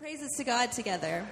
praises to God together.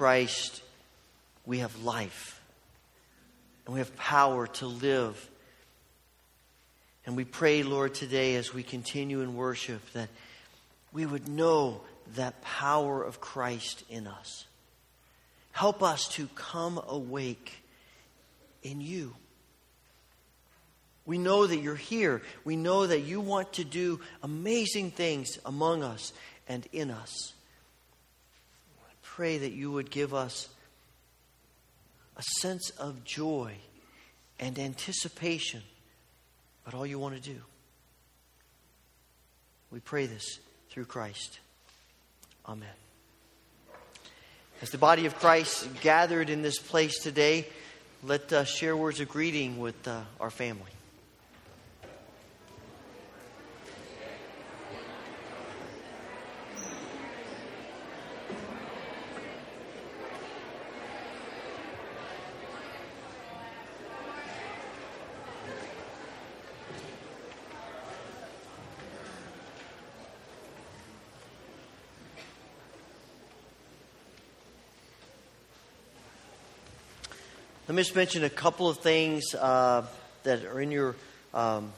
Christ, we have life and we have power to live. And we pray, Lord, today as we continue in worship that we would know that power of Christ in us. Help us to come awake in you. We know that you're here. We know that you want to do amazing things among us and in us pray that you would give us a sense of joy and anticipation about all you want to do. We pray this through Christ. Amen. As the body of Christ gathered in this place today, let us share words of greeting with uh, our family. Just mention a couple of things uh, that are in your um,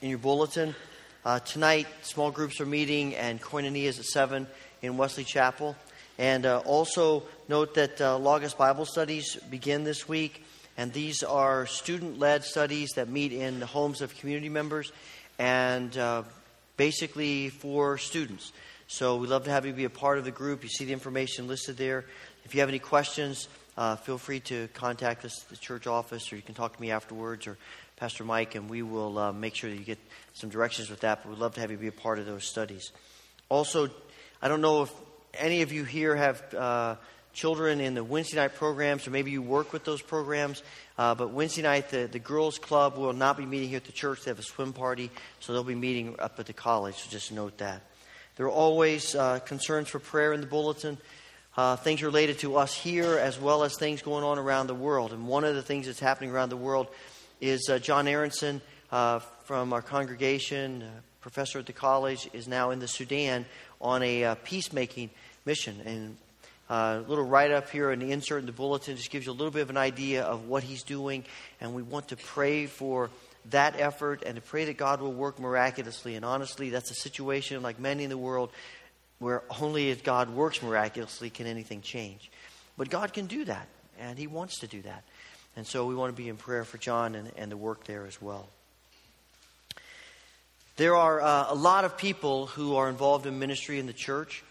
in your bulletin. Uh, tonight, small groups are meeting, and koinonia is at seven in Wesley Chapel. And uh, also note that uh, Logos Bible studies begin this week, and these are student-led studies that meet in the homes of community members, and uh, basically for students. So we'd love to have you be a part of the group. You see the information listed there. If you have any questions, uh, feel free to contact us at the church office, or you can talk to me afterwards, or Pastor Mike, and we will uh, make sure that you get some directions with that. But we'd love to have you be a part of those studies. Also, I don't know if any of you here have uh, children in the Wednesday night programs, or maybe you work with those programs. Uh, but Wednesday night, the, the girls' club will not be meeting here at the church. They have a swim party, so they'll be meeting up at the college. So just note that. There are always uh, concerns for prayer in the bulletin uh, things related to us here as well as things going on around the world. And one of the things that's happening around the world is uh, John Aronson uh, from our congregation, uh, professor at the college, is now in the Sudan on a uh, peacemaking mission. And uh, a little write up here in the insert in the bulletin just gives you a little bit of an idea of what he's doing. And we want to pray for that effort and to pray that God will work miraculously. And honestly, that's a situation like many in the world where only if God works miraculously can anything change. But God can do that, and He wants to do that. And so we want to be in prayer for John and, and the work there as well. There are uh, a lot of people who are involved in ministry in the church,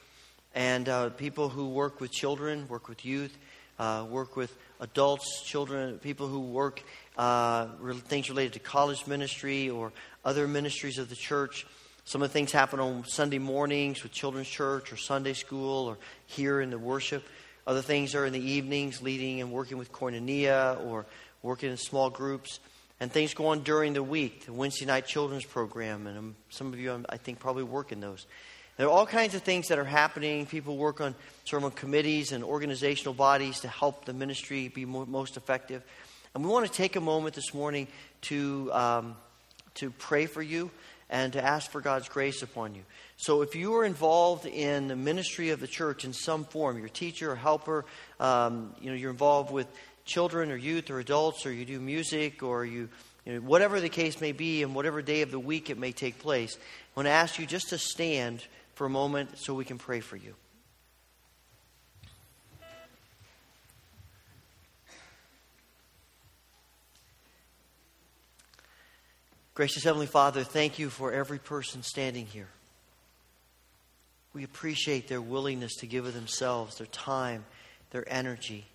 and uh, people who work with children, work with youth, uh, work with adults, children, people who work uh, things related to college ministry or other ministries of the church. Some of the things happen on Sunday mornings with children's church or Sunday school or here in the worship. Other things are in the evenings, leading and working with Koinonia or working in small groups. And things go on during the week, the Wednesday night children's program. And um, some of you, I think, probably work in those. There are all kinds of things that are happening. People work on sort of committees and organizational bodies to help the ministry be mo- most effective. And we want to take a moment this morning to, um, to pray for you and to ask for God's grace upon you. So if you are involved in the ministry of the church in some form, you're a teacher or helper, um, you know, you're involved with children or youth or adults, or you do music, or you, you know, whatever the case may be, and whatever day of the week it may take place, I want to ask you just to stand for a moment so we can pray for you. Gracious Heavenly Father, thank you for every person standing here. We appreciate their willingness to give of themselves, their time, their energy.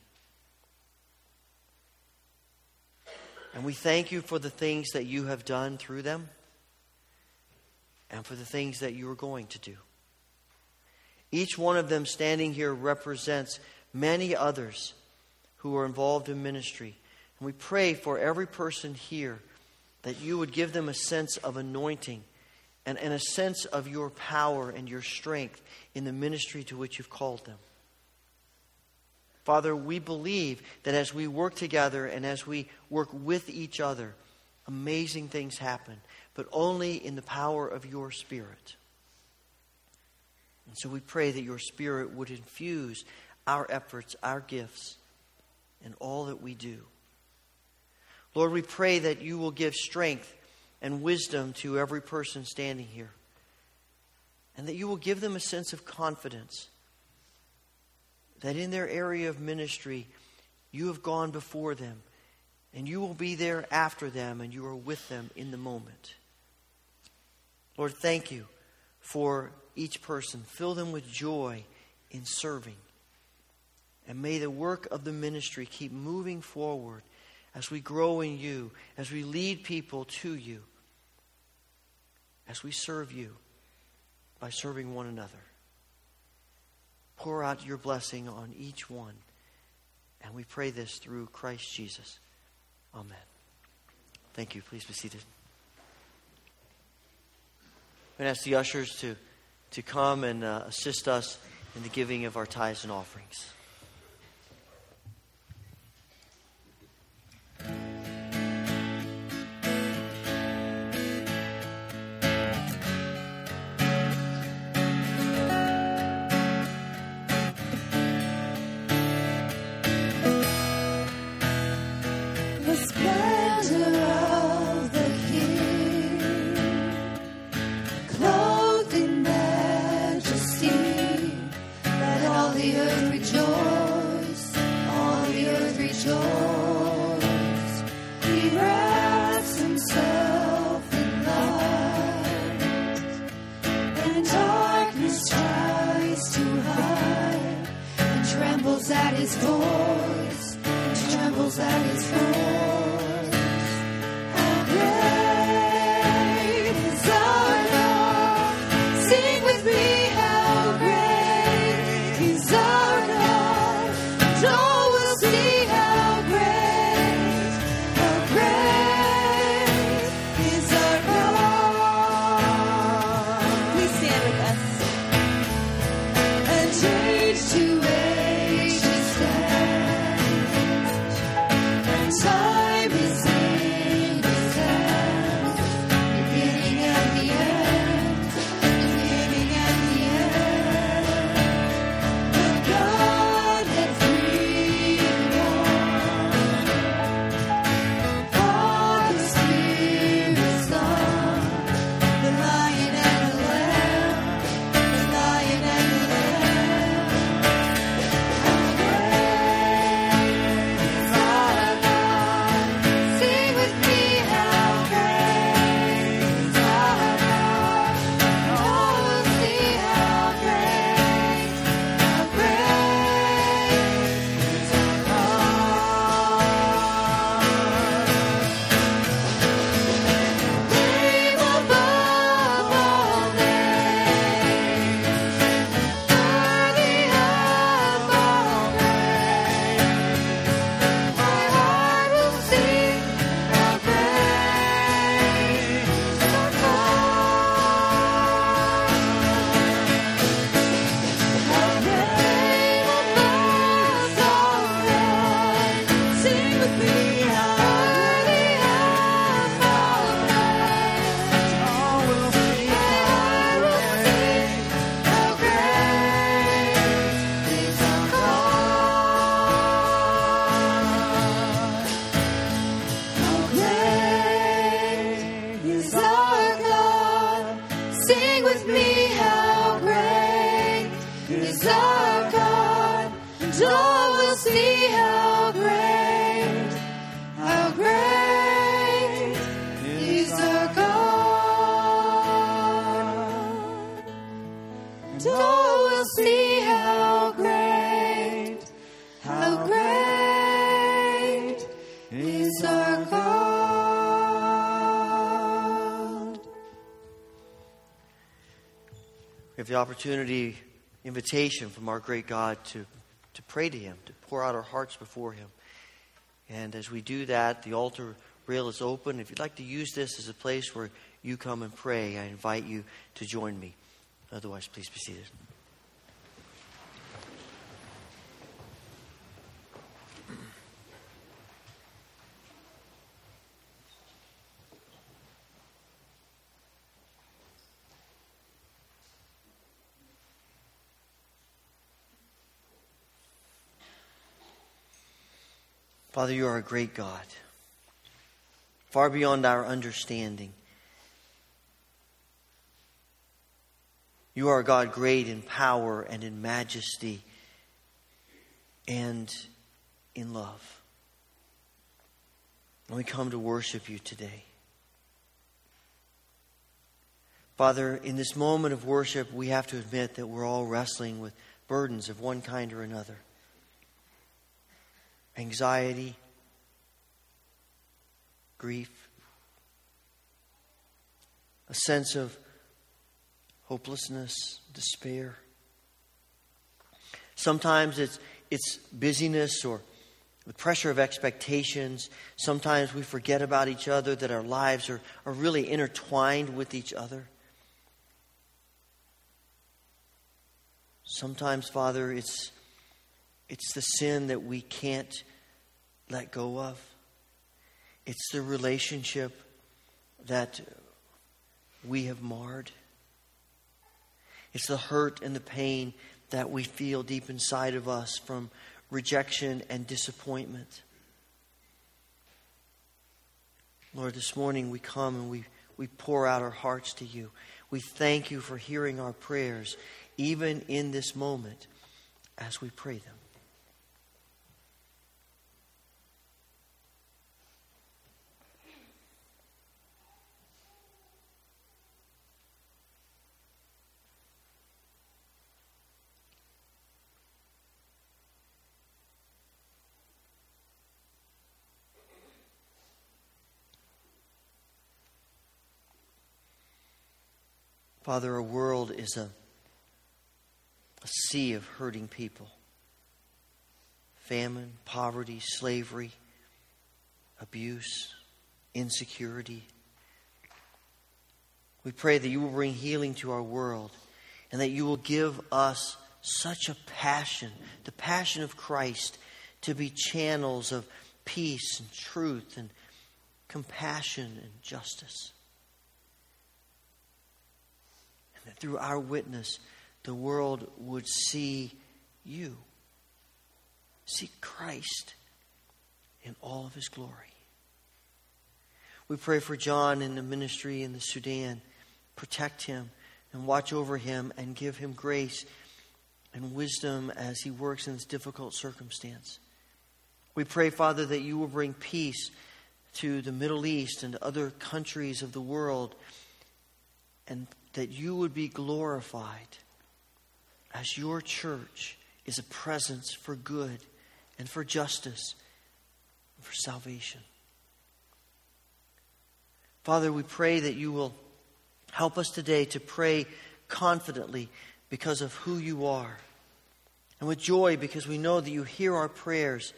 And we thank you for the things that you have done through them and for the things that you are going to do. Each one of them standing here represents many others who are involved in ministry. And we pray for every person here that you would give them a sense of anointing and, and a sense of your power and your strength in the ministry to which you've called them. Father, we believe that as we work together and as we work with each other, amazing things happen, but only in the power of your Spirit. And so we pray that your Spirit would infuse our efforts, our gifts, and all that we do. Lord, we pray that you will give strength and wisdom to every person standing here, and that you will give them a sense of confidence that in their area of ministry, you have gone before them, and you will be there after them, and you are with them in the moment. Lord, thank you for each person. Fill them with joy in serving. And may the work of the ministry keep moving forward as we grow in you, as we lead people to you, as we serve you by serving one another. Pour out your blessing on each one. And we pray this through Christ Jesus. Amen. Thank you. Please be seated. I'm going to ask the ushers to, to come and uh, assist us in the giving of our tithes and offerings. At And all will see how great, how great is our God. We have the opportunity, invitation from our great God to, to pray to Him, to pour out our hearts before Him. And as we do that, the altar rail is open. If you'd like to use this as a place where you come and pray, I invite you to join me. Otherwise, please be seated. Father, you are a great God, far beyond our understanding. You are God great in power and in majesty and in love. And we come to worship you today. Father, in this moment of worship, we have to admit that we're all wrestling with burdens of one kind or another anxiety, grief, a sense of hopelessness, despair. Sometimes it's, it's busyness or the pressure of expectations. Sometimes we forget about each other, that our lives are, are really intertwined with each other. Sometimes, Father, it's, it's the sin that we can't let go of. It's the relationship that we have marred. It's the hurt and the pain that we feel deep inside of us from rejection and disappointment. Lord, this morning we come and we, we pour out our hearts to you. We thank you for hearing our prayers, even in this moment as we pray them. Father, our world is a, a sea of hurting people famine, poverty, slavery, abuse, insecurity. We pray that you will bring healing to our world and that you will give us such a passion, the passion of Christ, to be channels of peace and truth and compassion and justice. And that through our witness, the world would see you, see Christ in all of his glory. We pray for John in the ministry in the Sudan. Protect him and watch over him and give him grace and wisdom as he works in this difficult circumstance. We pray, Father, that you will bring peace to the Middle East and other countries of the world, and that you would be glorified as your church is a presence for good and for justice and for salvation. Father, we pray that you will help us today to pray confidently because of who you are, and with joy because we know that you hear our prayers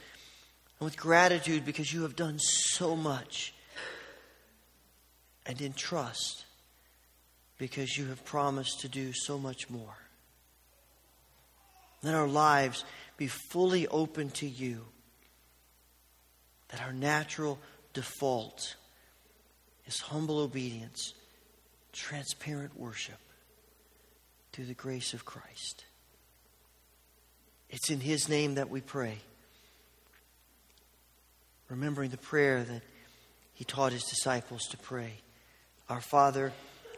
and with gratitude because you have done so much, and in trust because you have promised to do so much more. Let our lives be fully open to you, that our natural default is humble obedience, transparent worship through the grace of Christ. It's in His name that we pray remembering the prayer that he taught his disciples to pray Our Father,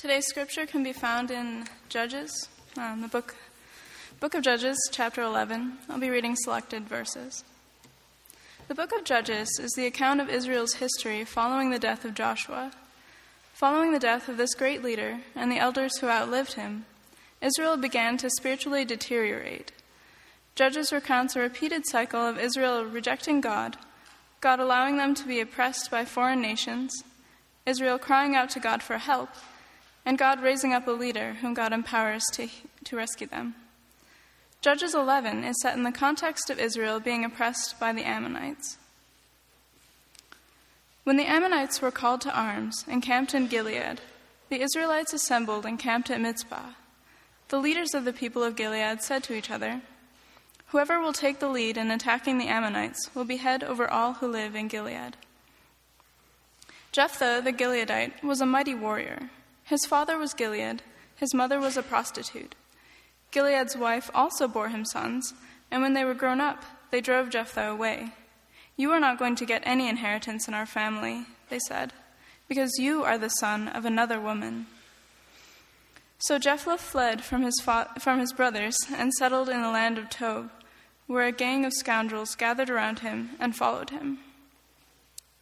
Today's scripture can be found in Judges, um, the book, book of Judges, chapter 11. I'll be reading selected verses. The book of Judges is the account of Israel's history following the death of Joshua. Following the death of this great leader and the elders who outlived him, Israel began to spiritually deteriorate. Judges recounts a repeated cycle of Israel rejecting God, God allowing them to be oppressed by foreign nations, Israel crying out to God for help, and God raising up a leader whom God empowers to, to rescue them. Judges 11 is set in the context of Israel being oppressed by the Ammonites. When the Ammonites were called to arms and camped in Gilead, the Israelites assembled and camped at Mizpah. The leaders of the people of Gilead said to each other, Whoever will take the lead in attacking the Ammonites will be head over all who live in Gilead. Jephthah the Gileadite was a mighty warrior. His father was Gilead, his mother was a prostitute. Gilead's wife also bore him sons, and when they were grown up, they drove Jephthah away. You are not going to get any inheritance in our family, they said, because you are the son of another woman. So Jephthah fled from his, fa- from his brothers and settled in the land of Tob, where a gang of scoundrels gathered around him and followed him.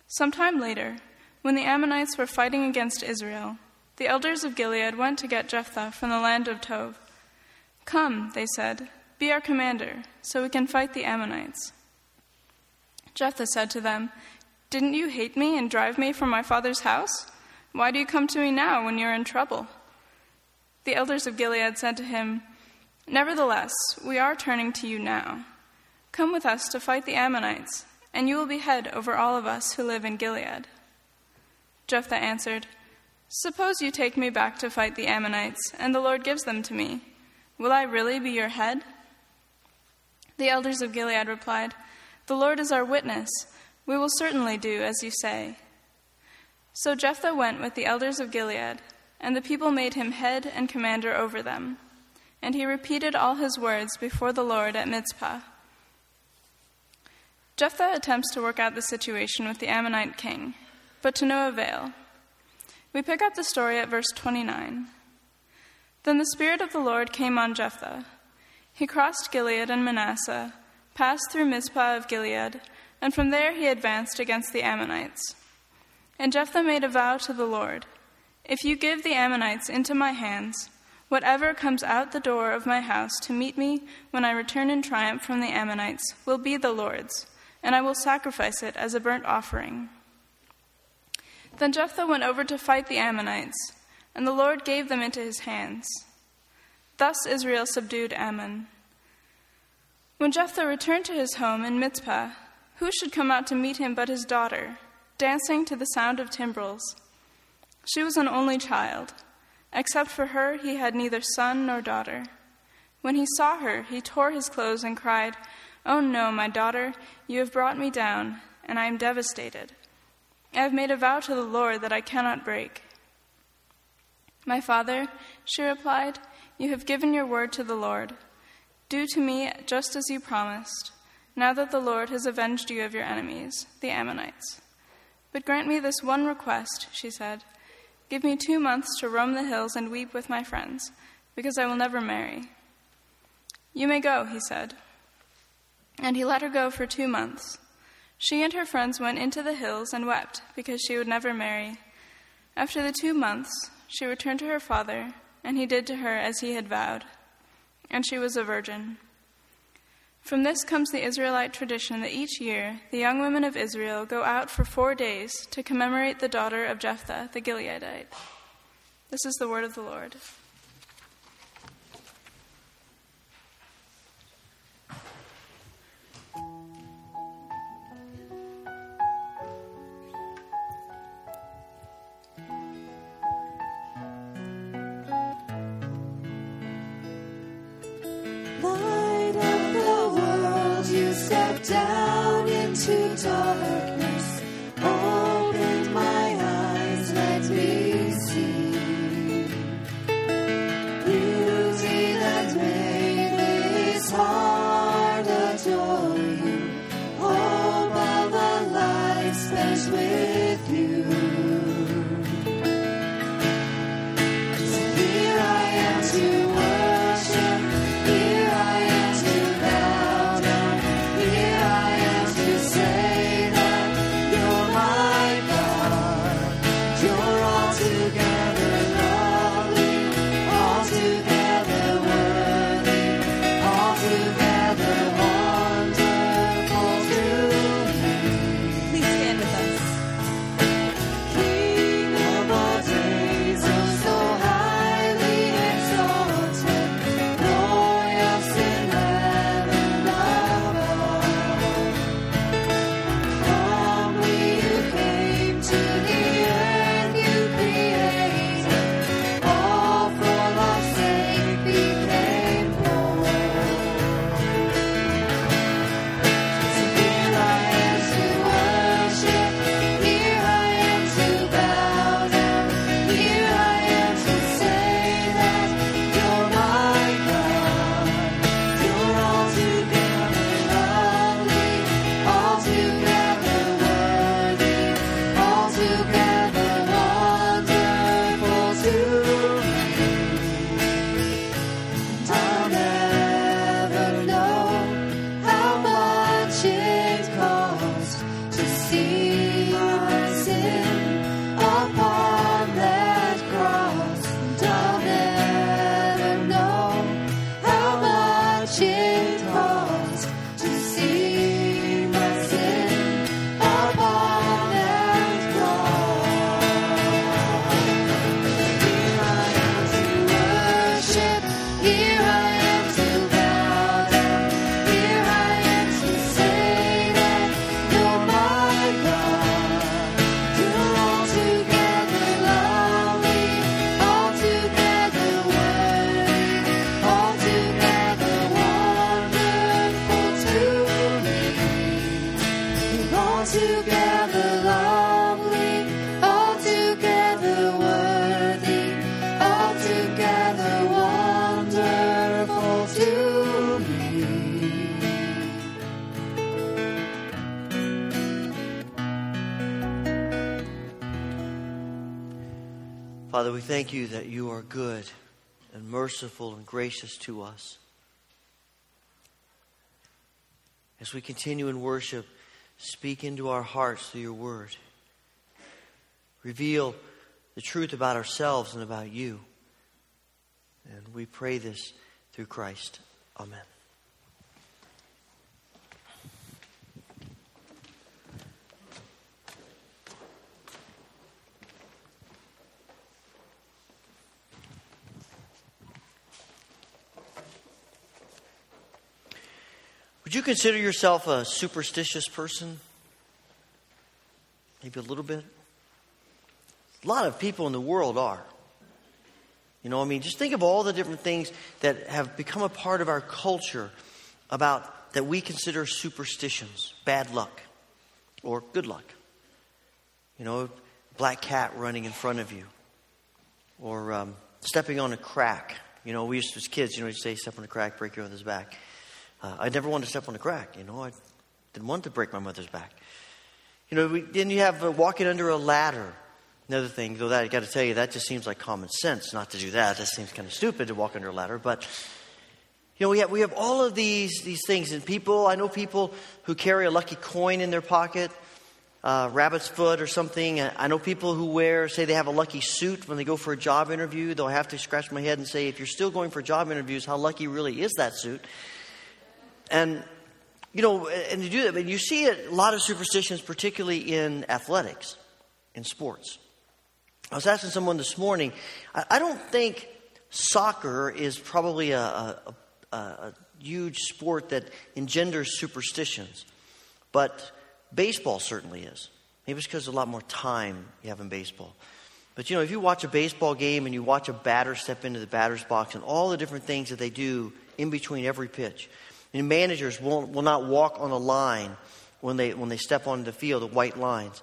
Some time later, when the Ammonites were fighting against Israel, the elders of Gilead went to get Jephthah from the land of Tob. Come, they said, be our commander, so we can fight the Ammonites. Jephthah said to them, Didn't you hate me and drive me from my father's house? Why do you come to me now when you're in trouble? The elders of Gilead said to him, Nevertheless, we are turning to you now. Come with us to fight the Ammonites, and you will be head over all of us who live in Gilead. Jephthah answered, Suppose you take me back to fight the Ammonites, and the Lord gives them to me. Will I really be your head? The elders of Gilead replied, The Lord is our witness. We will certainly do as you say. So Jephthah went with the elders of Gilead, and the people made him head and commander over them. and he repeated all his words before the Lord at Mizpah. Jephthah attempts to work out the situation with the Ammonite king, but to no avail. We pick up the story at verse 29. Then the Spirit of the Lord came on Jephthah. He crossed Gilead and Manasseh, passed through Mizpah of Gilead, and from there he advanced against the Ammonites. And Jephthah made a vow to the Lord If you give the Ammonites into my hands, whatever comes out the door of my house to meet me when I return in triumph from the Ammonites will be the Lord's, and I will sacrifice it as a burnt offering. Then Jephthah went over to fight the Ammonites, and the Lord gave them into his hands. Thus Israel subdued Ammon. When Jephthah returned to his home in Mizpah, who should come out to meet him but his daughter, dancing to the sound of timbrels? She was an only child. Except for her, he had neither son nor daughter. When he saw her, he tore his clothes and cried, Oh no, my daughter, you have brought me down, and I am devastated. I have made a vow to the Lord that I cannot break. My father, she replied, you have given your word to the Lord. Do to me just as you promised, now that the Lord has avenged you of your enemies, the Ammonites. But grant me this one request, she said. Give me two months to roam the hills and weep with my friends, because I will never marry. You may go, he said. And he let her go for two months. She and her friends went into the hills and wept because she would never marry. After the two months, she returned to her father, and he did to her as he had vowed. And she was a virgin. From this comes the Israelite tradition that each year the young women of Israel go out for four days to commemorate the daughter of Jephthah the Gileadite. This is the word of the Lord. Down into darkness. Father, we thank you that you are good and merciful and gracious to us. As we continue in worship, speak into our hearts through your word. Reveal the truth about ourselves and about you. And we pray this through Christ. Amen. Would you consider yourself a superstitious person? Maybe a little bit? A lot of people in the world are. You know, I mean, just think of all the different things that have become a part of our culture about that we consider superstitions, bad luck, or good luck. You know, black cat running in front of you, or um, stepping on a crack. You know, we used to, as kids, you know, you say, step on a crack, break your mother's back. Uh, I never wanted to step on a crack, you know. I didn't want to break my mother's back. You know, we, then you have uh, walking under a ladder. Another thing, though, that I got to tell you, that just seems like common sense not to do that. That seems kind of stupid to walk under a ladder. But you know, we have we have all of these these things, and people. I know people who carry a lucky coin in their pocket, uh, rabbit's foot or something. I know people who wear, say, they have a lucky suit when they go for a job interview. Though I have to scratch my head and say, if you're still going for job interviews, how lucky really is that suit? And, you know, and to do that, but you see a lot of superstitions, particularly in athletics, in sports. I was asking someone this morning, I don't think soccer is probably a, a, a, a huge sport that engenders superstitions, but baseball certainly is. Maybe it's because a lot more time you have in baseball. But you know, if you watch a baseball game and you watch a batter step into the batter's box and all the different things that they do in between every pitch, and managers will, will not walk on a line when they, when they step onto the field, the white lines.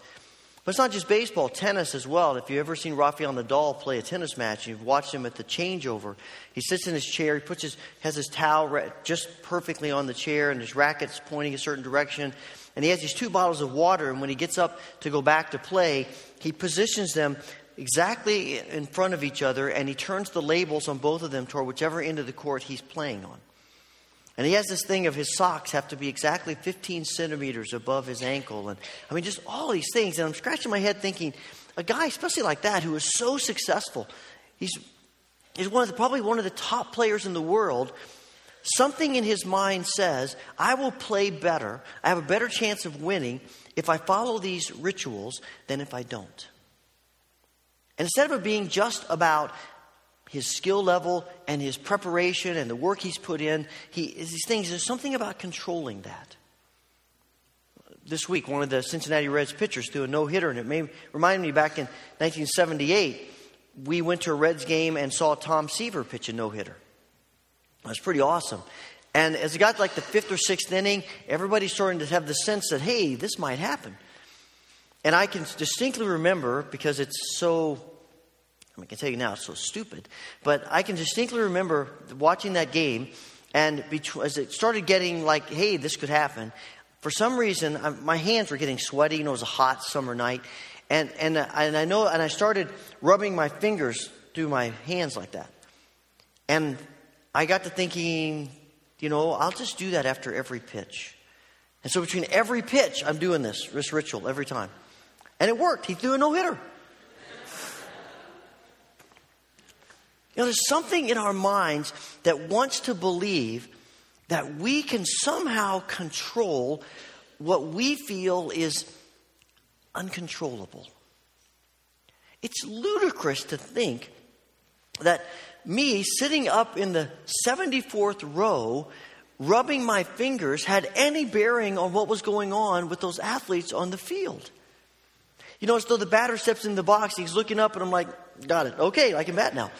But it's not just baseball, tennis as well. If you've ever seen Rafael Nadal play a tennis match, you've watched him at the changeover, he sits in his chair, he puts his, has his towel just perfectly on the chair, and his racket's pointing a certain direction. And he has these two bottles of water, and when he gets up to go back to play, he positions them exactly in front of each other, and he turns the labels on both of them toward whichever end of the court he's playing on. And he has this thing of his socks have to be exactly 15 centimeters above his ankle. And I mean, just all these things. And I'm scratching my head thinking, a guy, especially like that, who is so successful, he's, he's one of the, probably one of the top players in the world. Something in his mind says, I will play better, I have a better chance of winning if I follow these rituals than if I don't. And instead of it being just about his skill level and his preparation and the work he's put in, he, these things, there's something about controlling that. This week, one of the Cincinnati Reds pitchers threw a no hitter, and it may remind me back in 1978, we went to a Reds game and saw Tom Seaver pitch a no hitter. It was pretty awesome. And as it got like the fifth or sixth inning, everybody's starting to have the sense that, hey, this might happen. And I can distinctly remember, because it's so I, mean, I can tell you now, it's so stupid. But I can distinctly remember watching that game, and as it started getting like, hey, this could happen, for some reason, I, my hands were getting sweaty. Know, it was a hot summer night. And, and, uh, and I know, and I started rubbing my fingers through my hands like that. And I got to thinking, you know, I'll just do that after every pitch. And so between every pitch, I'm doing this, this ritual every time. And it worked. He threw a no hitter. You know, there's something in our minds that wants to believe that we can somehow control what we feel is uncontrollable. It's ludicrous to think that me sitting up in the 74th row, rubbing my fingers, had any bearing on what was going on with those athletes on the field. You know, as though the batter steps in the box, he's looking up, and I'm like, got it. Okay, I can bat now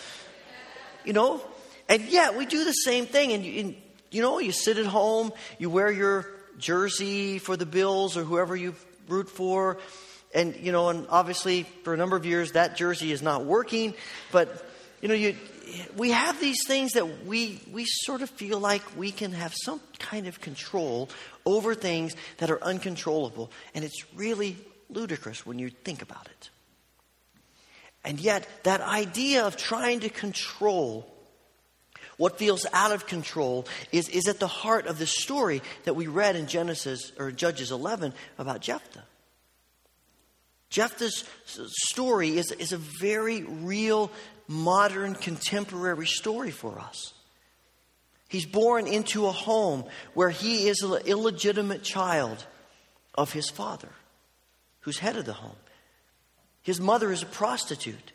you know? And yet we do the same thing. And you, and, you know, you sit at home, you wear your jersey for the Bills or whoever you root for. And, you know, and obviously for a number of years that jersey is not working. But, you know, you, we have these things that we, we sort of feel like we can have some kind of control over things that are uncontrollable. And it's really ludicrous when you think about it. And yet, that idea of trying to control what feels out of control is, is at the heart of the story that we read in Genesis or Judges 11 about Jephthah. Jephthah's story is, is a very real, modern, contemporary story for us. He's born into a home where he is an illegitimate child of his father, who's head of the home. His mother is a prostitute.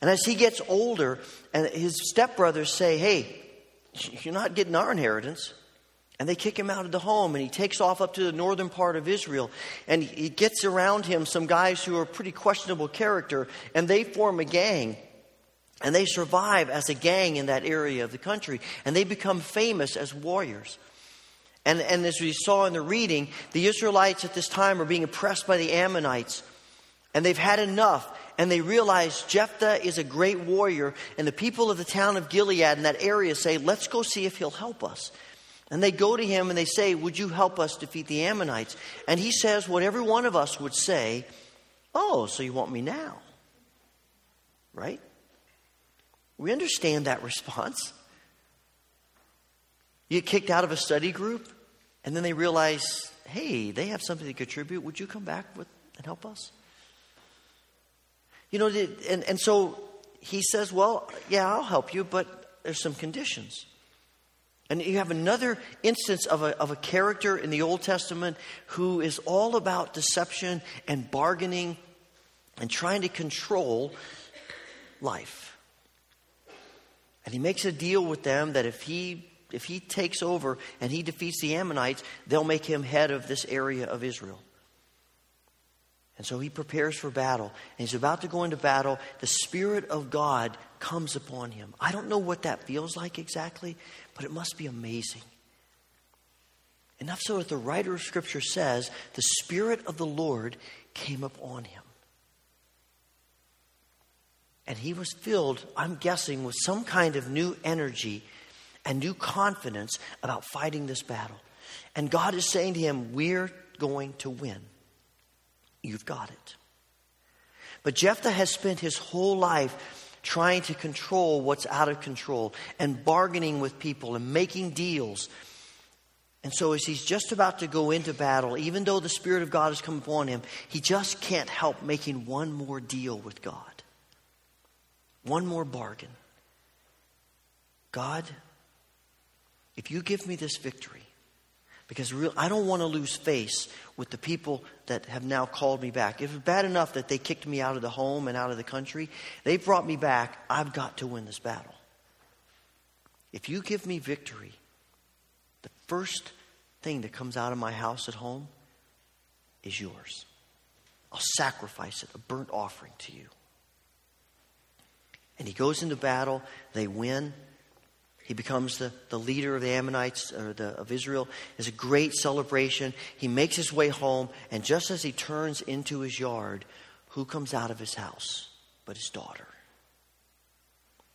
And as he gets older, and his stepbrothers say, Hey, you're not getting our inheritance. And they kick him out of the home, and he takes off up to the northern part of Israel. And he gets around him some guys who are pretty questionable character, and they form a gang. And they survive as a gang in that area of the country, and they become famous as warriors. And, and as we saw in the reading, the Israelites at this time are being oppressed by the Ammonites, and they've had enough. And they realize Jephthah is a great warrior, and the people of the town of Gilead in that area say, Let's go see if he'll help us. And they go to him and they say, Would you help us defeat the Ammonites? And he says what every one of us would say, Oh, so you want me now? Right? We understand that response. You get kicked out of a study group, and then they realize, hey, they have something to contribute. Would you come back with and help us? You know, and, and so he says, well, yeah, I'll help you, but there's some conditions. And you have another instance of a, of a character in the Old Testament who is all about deception and bargaining and trying to control life. And he makes a deal with them that if he if he takes over and he defeats the Ammonites, they'll make him head of this area of Israel. And so he prepares for battle. And he's about to go into battle. The Spirit of God comes upon him. I don't know what that feels like exactly, but it must be amazing. Enough so that the writer of Scripture says the Spirit of the Lord came upon him. And he was filled, I'm guessing, with some kind of new energy and new confidence about fighting this battle. And God is saying to him, We're going to win. You've got it. But Jephthah has spent his whole life trying to control what's out of control and bargaining with people and making deals. And so, as he's just about to go into battle, even though the Spirit of God has come upon him, he just can't help making one more deal with God. One more bargain. God, if you give me this victory, because real, I don't want to lose face with the people that have now called me back. If it's bad enough that they kicked me out of the home and out of the country, they've brought me back. I've got to win this battle. If you give me victory, the first thing that comes out of my house at home is yours. I'll sacrifice it, a burnt offering to you. And he goes into battle, they win. He becomes the, the leader of the Ammonites or the, of Israel. It's a great celebration. He makes his way home, and just as he turns into his yard, who comes out of his house but his daughter?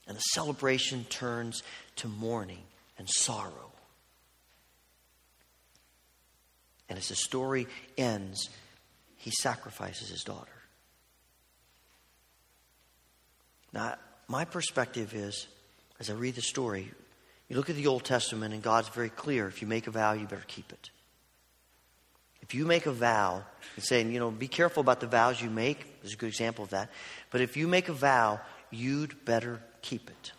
And the celebration turns to mourning and sorrow. And as the story ends, he sacrifices his daughter. Now, my perspective is, as I read the story, you look at the Old Testament, and God's very clear if you make a vow, you better keep it. If you make a vow, and saying, you know, be careful about the vows you make, there's a good example of that. But if you make a vow, you'd better keep it.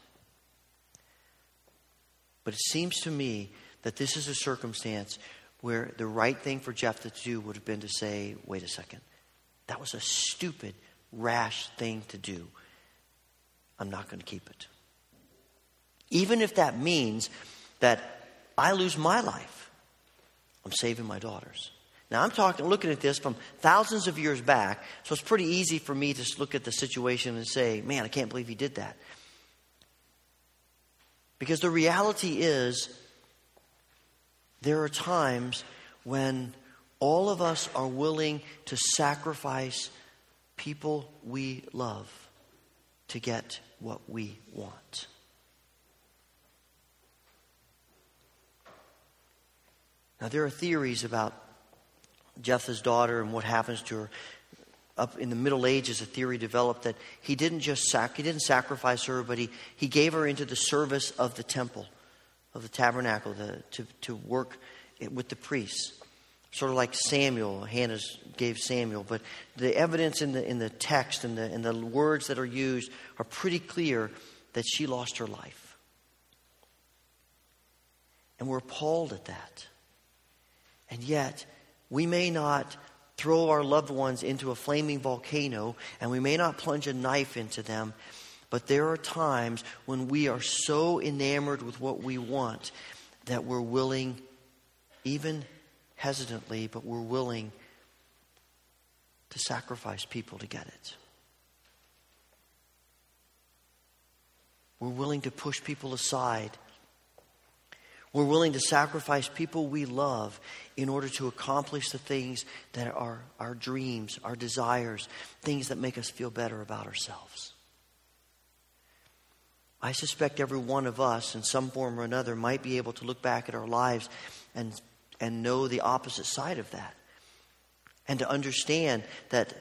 But it seems to me that this is a circumstance where the right thing for Jephthah to do would have been to say, wait a second, that was a stupid, rash thing to do. I'm not going to keep it. Even if that means that I lose my life, I'm saving my daughters. Now, I'm talking, looking at this from thousands of years back, so it's pretty easy for me to look at the situation and say, man, I can't believe he did that. Because the reality is, there are times when all of us are willing to sacrifice people we love to get what we want. Now, there are theories about Jephthah's daughter and what happens to her. up in the Middle Ages, a theory developed that he didn't just sac- he didn't sacrifice her, but he, he gave her into the service of the temple, of the tabernacle, the, to, to work with the priests. Sort of like Samuel, Hannah gave Samuel. But the evidence in the, in the text and the, and the words that are used are pretty clear that she lost her life. And we're appalled at that. And yet, we may not throw our loved ones into a flaming volcano, and we may not plunge a knife into them, but there are times when we are so enamored with what we want that we're willing, even hesitantly, but we're willing to sacrifice people to get it. We're willing to push people aside. We're willing to sacrifice people we love in order to accomplish the things that are our dreams, our desires, things that make us feel better about ourselves. I suspect every one of us, in some form or another, might be able to look back at our lives and, and know the opposite side of that. And to understand that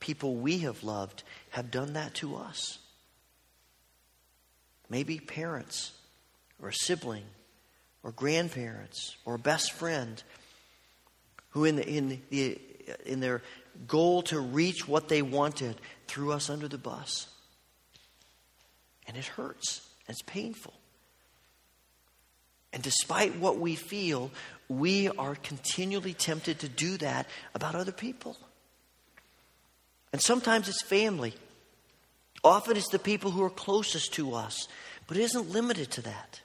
people we have loved have done that to us. Maybe parents or a sibling or grandparents or best friend who, in, the, in, the, in their goal to reach what they wanted, threw us under the bus. And it hurts, it's painful. And despite what we feel, we are continually tempted to do that about other people. And sometimes it's family. Often it's the people who are closest to us, but it isn't limited to that.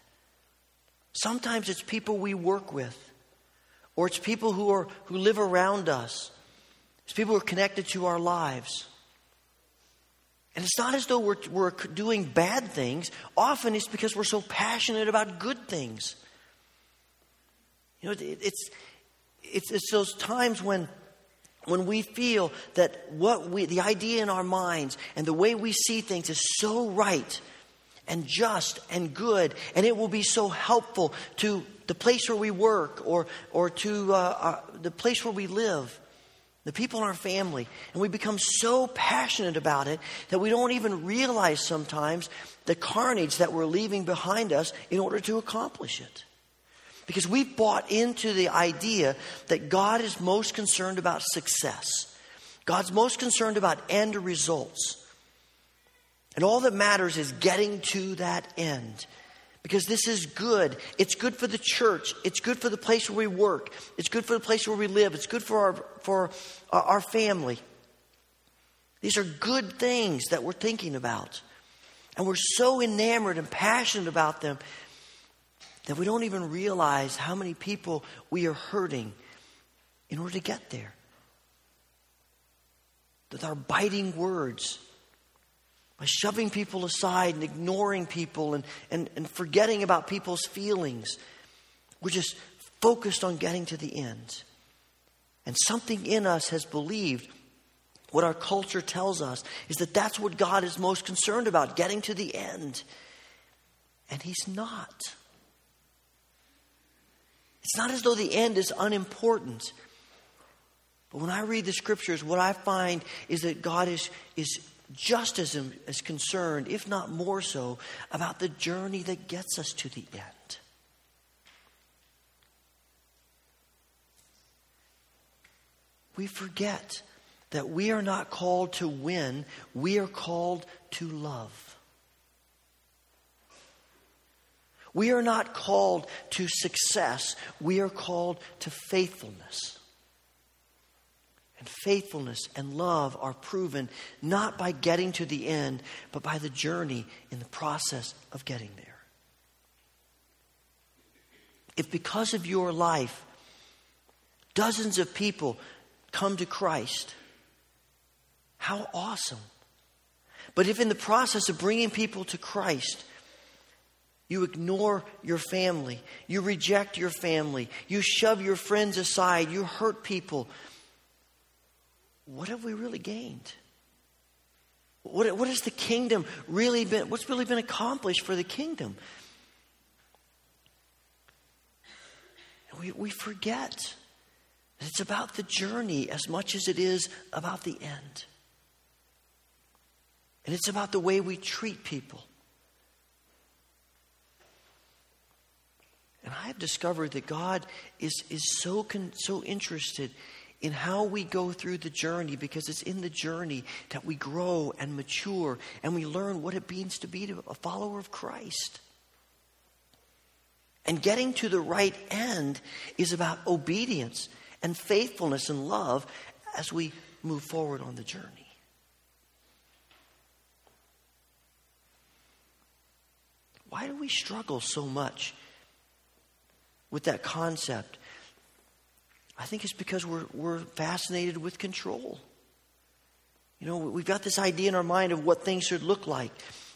Sometimes it's people we work with, or it's people who, are, who live around us, it's people who are connected to our lives. And it's not as though we're, we're doing bad things. Often it's because we're so passionate about good things. You know, it, it's, it's, it's those times when when we feel that what we the idea in our minds and the way we see things is so right and just and good and it will be so helpful to the place where we work or or to uh, our, the place where we live the people in our family and we become so passionate about it that we don't even realize sometimes the carnage that we're leaving behind us in order to accomplish it because we've bought into the idea that God is most concerned about success. God's most concerned about end results. And all that matters is getting to that end. Because this is good. It's good for the church. It's good for the place where we work. It's good for the place where we live. It's good for our, for uh, our family. These are good things that we're thinking about. And we're so enamored and passionate about them that we don't even realize how many people we are hurting in order to get there. With our biting words, by shoving people aside and ignoring people and, and, and forgetting about people's feelings, we're just focused on getting to the end. And something in us has believed what our culture tells us is that that's what God is most concerned about, getting to the end. And He's not. It's not as though the end is unimportant. But when I read the scriptures, what I find is that God is, is just as, as concerned, if not more so, about the journey that gets us to the end. We forget that we are not called to win, we are called to love. We are not called to success, we are called to faithfulness. And faithfulness and love are proven not by getting to the end, but by the journey in the process of getting there. If because of your life, dozens of people come to Christ, how awesome. But if in the process of bringing people to Christ, you ignore your family. You reject your family. You shove your friends aside. You hurt people. What have we really gained? What, what has the kingdom really been? What's really been accomplished for the kingdom? We, we forget that it's about the journey as much as it is about the end. And it's about the way we treat people. And I have discovered that God is, is so, con, so interested in how we go through the journey because it's in the journey that we grow and mature and we learn what it means to be a follower of Christ. And getting to the right end is about obedience and faithfulness and love as we move forward on the journey. Why do we struggle so much with that concept? I think it's because we're, we're fascinated with control. You know, we've got this idea in our mind of what things should look like.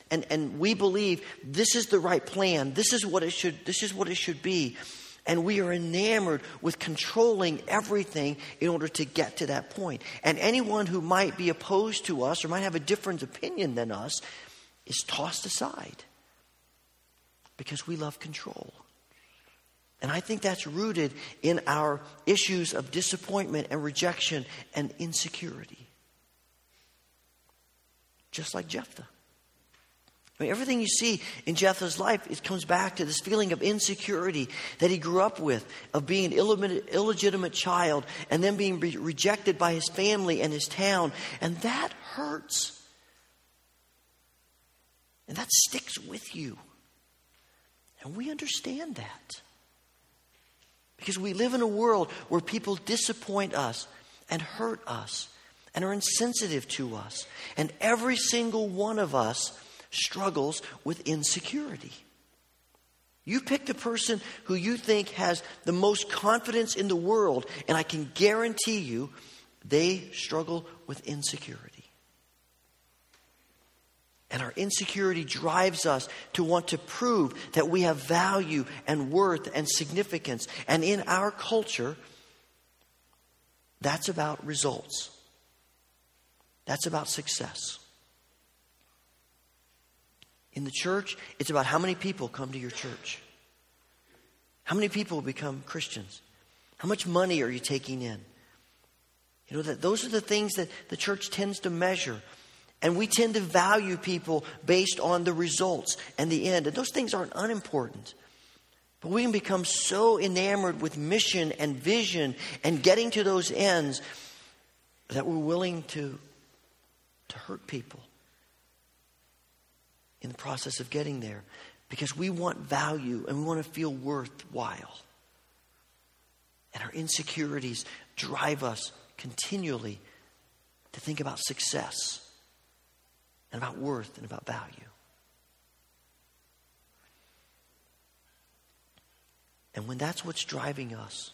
And, and we believe this is the right plan. This is what it should, this is what it should be. And we are enamored with controlling everything in order to get to that point. And anyone who might be opposed to us or might have a different opinion than us is tossed aside because we love control. And I think that's rooted in our issues of disappointment and rejection and insecurity. Just like Jephthah. I mean, everything you see in Jephthah's life, it comes back to this feeling of insecurity that he grew up with, of being an illegitimate child and then being re- rejected by his family and his town. And that hurts. And that sticks with you. And we understand that. Because we live in a world where people disappoint us and hurt us and are insensitive to us. And every single one of us struggles with insecurity. You pick the person who you think has the most confidence in the world, and I can guarantee you they struggle with insecurity. And our insecurity drives us to want to prove that we have value and worth and significance. And in our culture, that's about results, that's about success. In the church, it's about how many people come to your church. How many people become Christians? How much money are you taking in? You know, that those are the things that the church tends to measure. And we tend to value people based on the results and the end. And those things aren't unimportant. But we can become so enamored with mission and vision and getting to those ends that we're willing to, to hurt people in the process of getting there because we want value and we want to feel worthwhile. And our insecurities drive us continually to think about success and about worth and about value. And when that's what's driving us,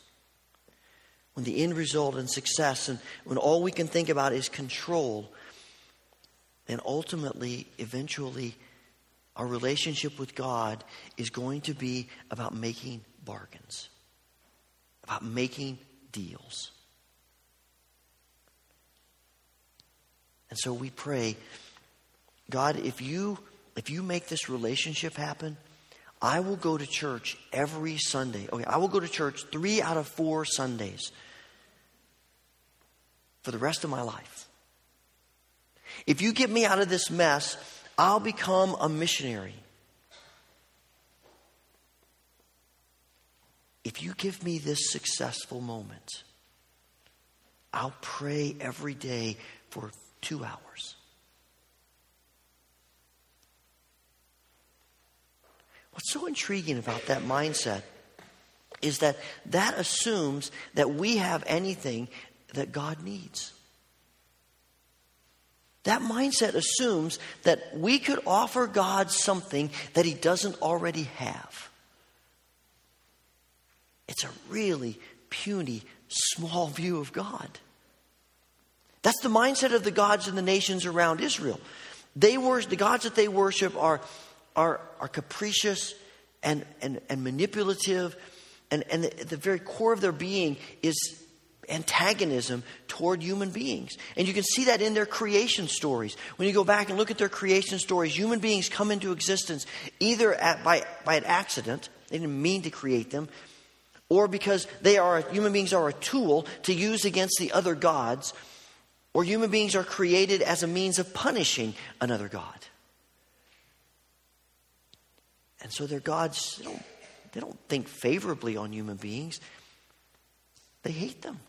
when the end result and success, and when all we can think about is control, then ultimately, eventually, our relationship with God is going to be about making bargains, about making deals. And so we pray, God, if you if you make this relationship happen, I will go to church every Sunday. Okay, I will go to church 3 out of 4 Sundays for the rest of my life. If you get me out of this mess, I'll become a missionary. If you give me this successful moment, I'll pray every day for two hours. What's so intriguing about that mindset is that that assumes that we have anything that God needs. That mindset assumes that we could offer God something that He doesn't already have. It's a really puny, small view of God. That's the mindset of the gods and the nations around Israel. They worship, the gods that they worship are, are, are capricious and, and, and manipulative, and, and the, the very core of their being is antagonism toward human beings. And you can see that in their creation stories. When you go back and look at their creation stories, human beings come into existence either at, by, by an accident, they didn't mean to create them, or because they are human beings are a tool to use against the other gods, or human beings are created as a means of punishing another god. And so their gods they don't, they don't think favorably on human beings. They hate them.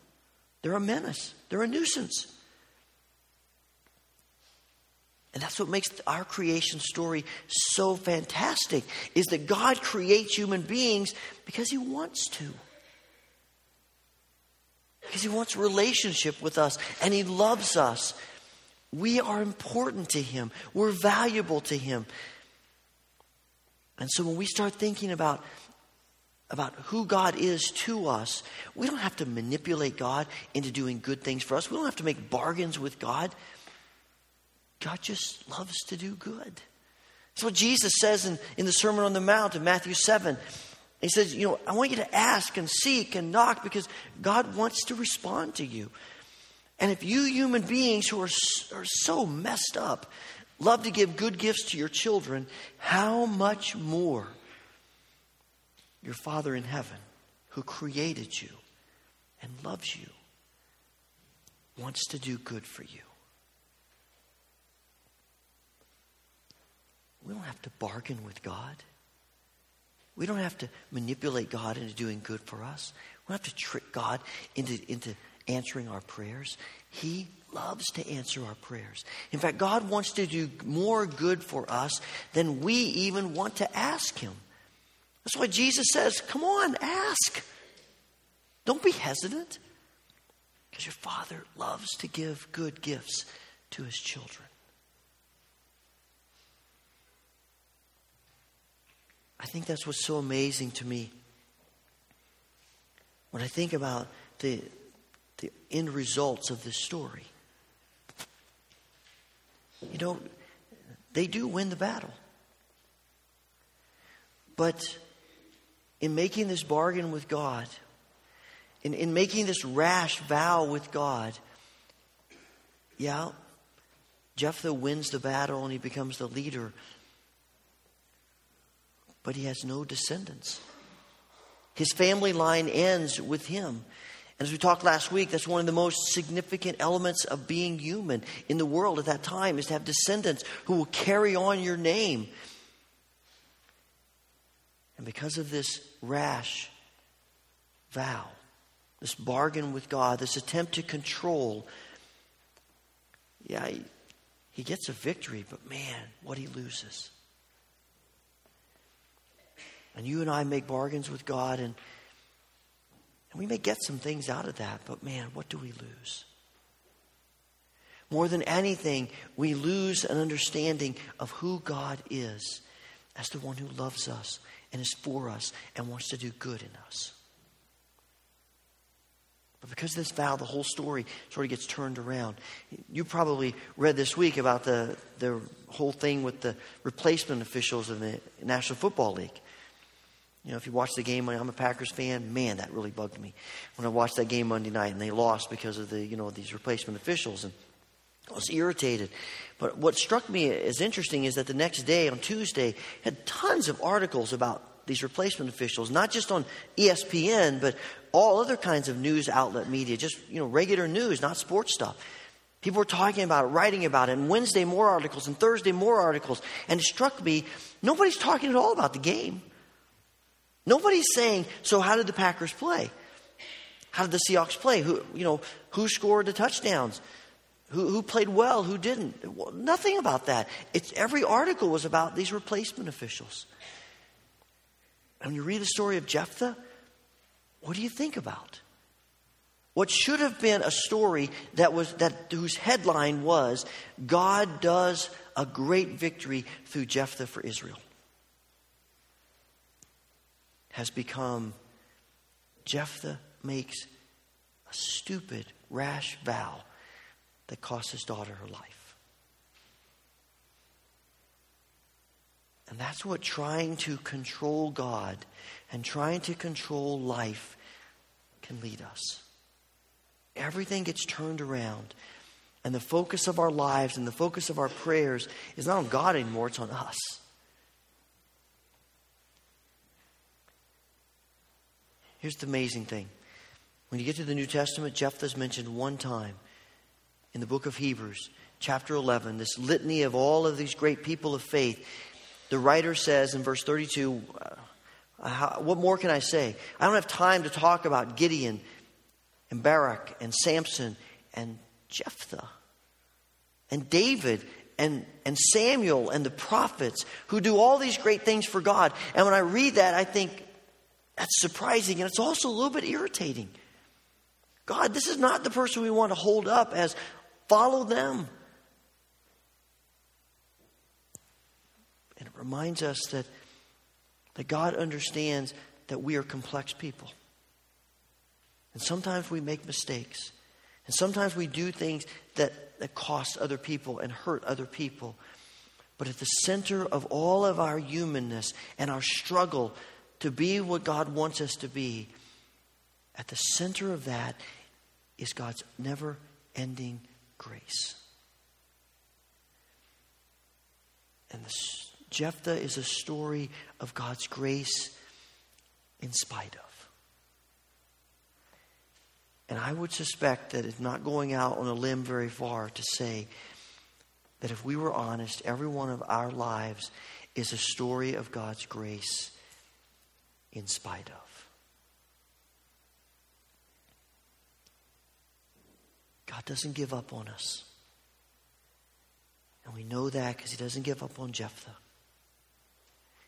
They're a menace. They're a nuisance. And that's what makes our creation story so fantastic is that God creates human beings because he wants to. Because he wants relationship with us and he loves us. We are important to him. We're valuable to him. And so when we start thinking about about who God is to us, we don't have to manipulate God into doing good things for us. We don't have to make bargains with God. God just loves to do good. That's what Jesus says in, in the Sermon on the Mount in Matthew 7. He says, You know, I want you to ask and seek and knock because God wants to respond to you. And if you human beings who are, are so messed up love to give good gifts to your children, how much more your Father in heaven, who created you and loves you, wants to do good for you? We don't have to bargain with God. We don't have to manipulate God into doing good for us. We don't have to trick God into, into answering our prayers. He loves to answer our prayers. In fact, God wants to do more good for us than we even want to ask Him. That's why Jesus says, Come on, ask. Don't be hesitant. Because your Father loves to give good gifts to His children. I think that's what's so amazing to me. When I think about the, the end results of this story, you know, they do win the battle. But in making this bargain with God, in, in making this rash vow with God, yeah, Jephthah wins the battle and he becomes the leader but he has no descendants. His family line ends with him. And as we talked last week, that's one of the most significant elements of being human in the world at that time is to have descendants who will carry on your name. And because of this rash vow, this bargain with God, this attempt to control, yeah, he, he gets a victory, but man, what he loses. And you and I make bargains with God, and, and we may get some things out of that, but man, what do we lose? More than anything, we lose an understanding of who God is as the one who loves us and is for us and wants to do good in us. But because of this vow, the whole story sort of gets turned around. You probably read this week about the, the whole thing with the replacement officials in the National Football League. You know, if you watch the game, I'm a Packers fan. Man, that really bugged me when I watched that game Monday night and they lost because of the you know these replacement officials and I was irritated. But what struck me as interesting is that the next day on Tuesday had tons of articles about these replacement officials, not just on ESPN, but all other kinds of news outlet media, just you know regular news, not sports stuff. People were talking about it, writing about it, and Wednesday more articles, and Thursday more articles. And it struck me, nobody's talking at all about the game. Nobody's saying, so how did the Packers play? How did the Seahawks play? Who, you know, who scored the touchdowns? Who, who played well? Who didn't? Well, nothing about that. It's, every article was about these replacement officials. And when you read the story of Jephthah, what do you think about? What should have been a story that was that whose headline was God does a great victory through Jephthah for Israel has become Jephthah makes a stupid, rash vow that costs his daughter her life. And that's what trying to control God and trying to control life can lead us. Everything gets turned around, and the focus of our lives and the focus of our prayers is not on God anymore, it's on us. Here's the amazing thing. When you get to the New Testament, Jephthah's mentioned one time in the book of Hebrews, chapter 11, this litany of all of these great people of faith. The writer says in verse 32, uh, how, What more can I say? I don't have time to talk about Gideon and Barak and Samson and Jephthah and David and, and Samuel and the prophets who do all these great things for God. And when I read that, I think that's surprising and it's also a little bit irritating. God, this is not the person we want to hold up as follow them. And it reminds us that, that God understands that we are complex people. And sometimes we make mistakes. And sometimes we do things that, that cost other people and hurt other people. But at the center of all of our humanness and our struggle to be what God wants us to be, at the center of that is God's never ending grace. And this, Jephthah is a story of God's grace in spite of. And I would suspect that it's not going out on a limb very far to say that if we were honest, every one of our lives is a story of God's grace in spite of. God doesn't give up on us. And we know that because He doesn't give up on Jephthah.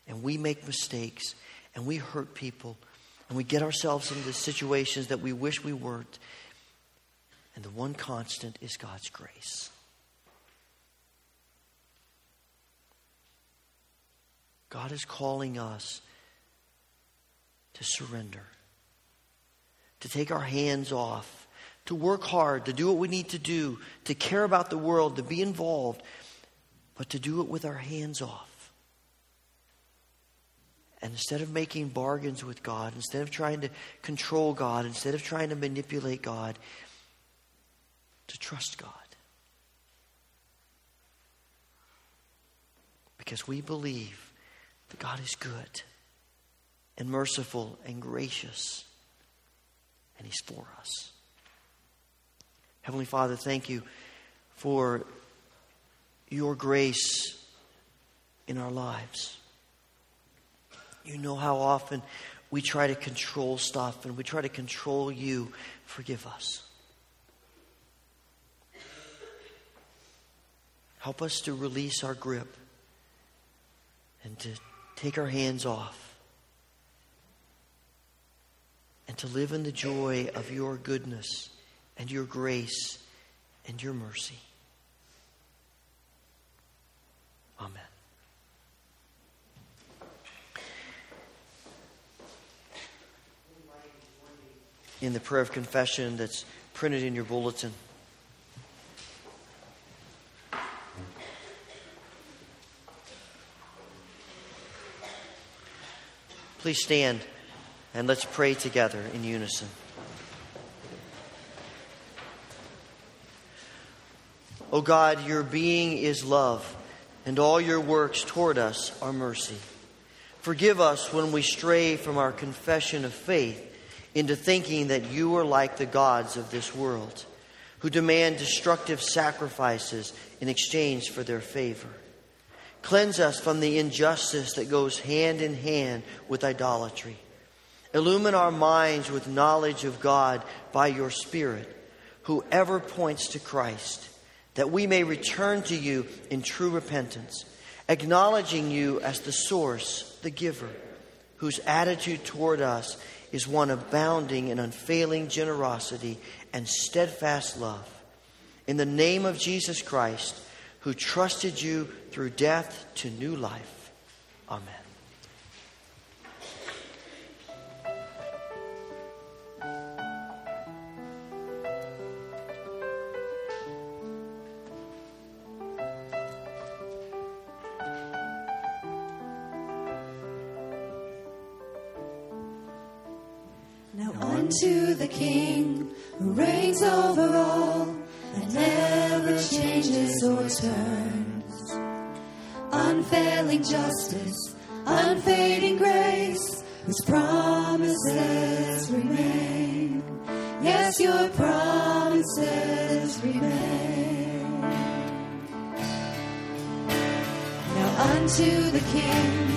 And we make mistakes and we hurt people and we get ourselves into situations that we wish we weren't. And the one constant is God's grace. God is calling us to surrender, to take our hands off, to work hard, to do what we need to do, to care about the world, to be involved, but to do it with our hands off. And instead of making bargains with God, instead of trying to control God, instead of trying to manipulate God, to trust God. Because we believe that God is good and merciful and gracious, and He's for us. Heavenly Father, thank you for your grace in our lives. You know how often we try to control stuff and we try to control you. Forgive us. Help us to release our grip and to take our hands off and to live in the joy of your goodness and your grace and your mercy. Amen. in the prayer of confession that's printed in your bulletin. Please stand and let's pray together in unison. O oh God, your being is love, and all your works toward us are mercy. Forgive us when we stray from our confession of faith into thinking that you are like the gods of this world, who demand destructive sacrifices in exchange for their favor. Cleanse us from the injustice that goes hand in hand with idolatry. Illumine our minds with knowledge of God by your Spirit, whoever points to Christ, that we may return to you in true repentance, acknowledging you as the source, the giver, whose attitude toward us is one abounding in unfailing generosity and steadfast love. In the name of Jesus Christ, who trusted you through death to new life. Amen. to the King who reigns over all and never changes or turns. Unfailing justice, unfading grace, whose promises remain. Yes, your promises remain. Now unto the King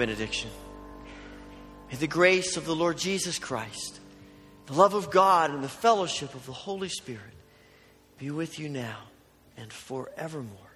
benediction. May the grace of the Lord Jesus Christ, the love of God, and the fellowship of the Holy Spirit be with you now and forevermore.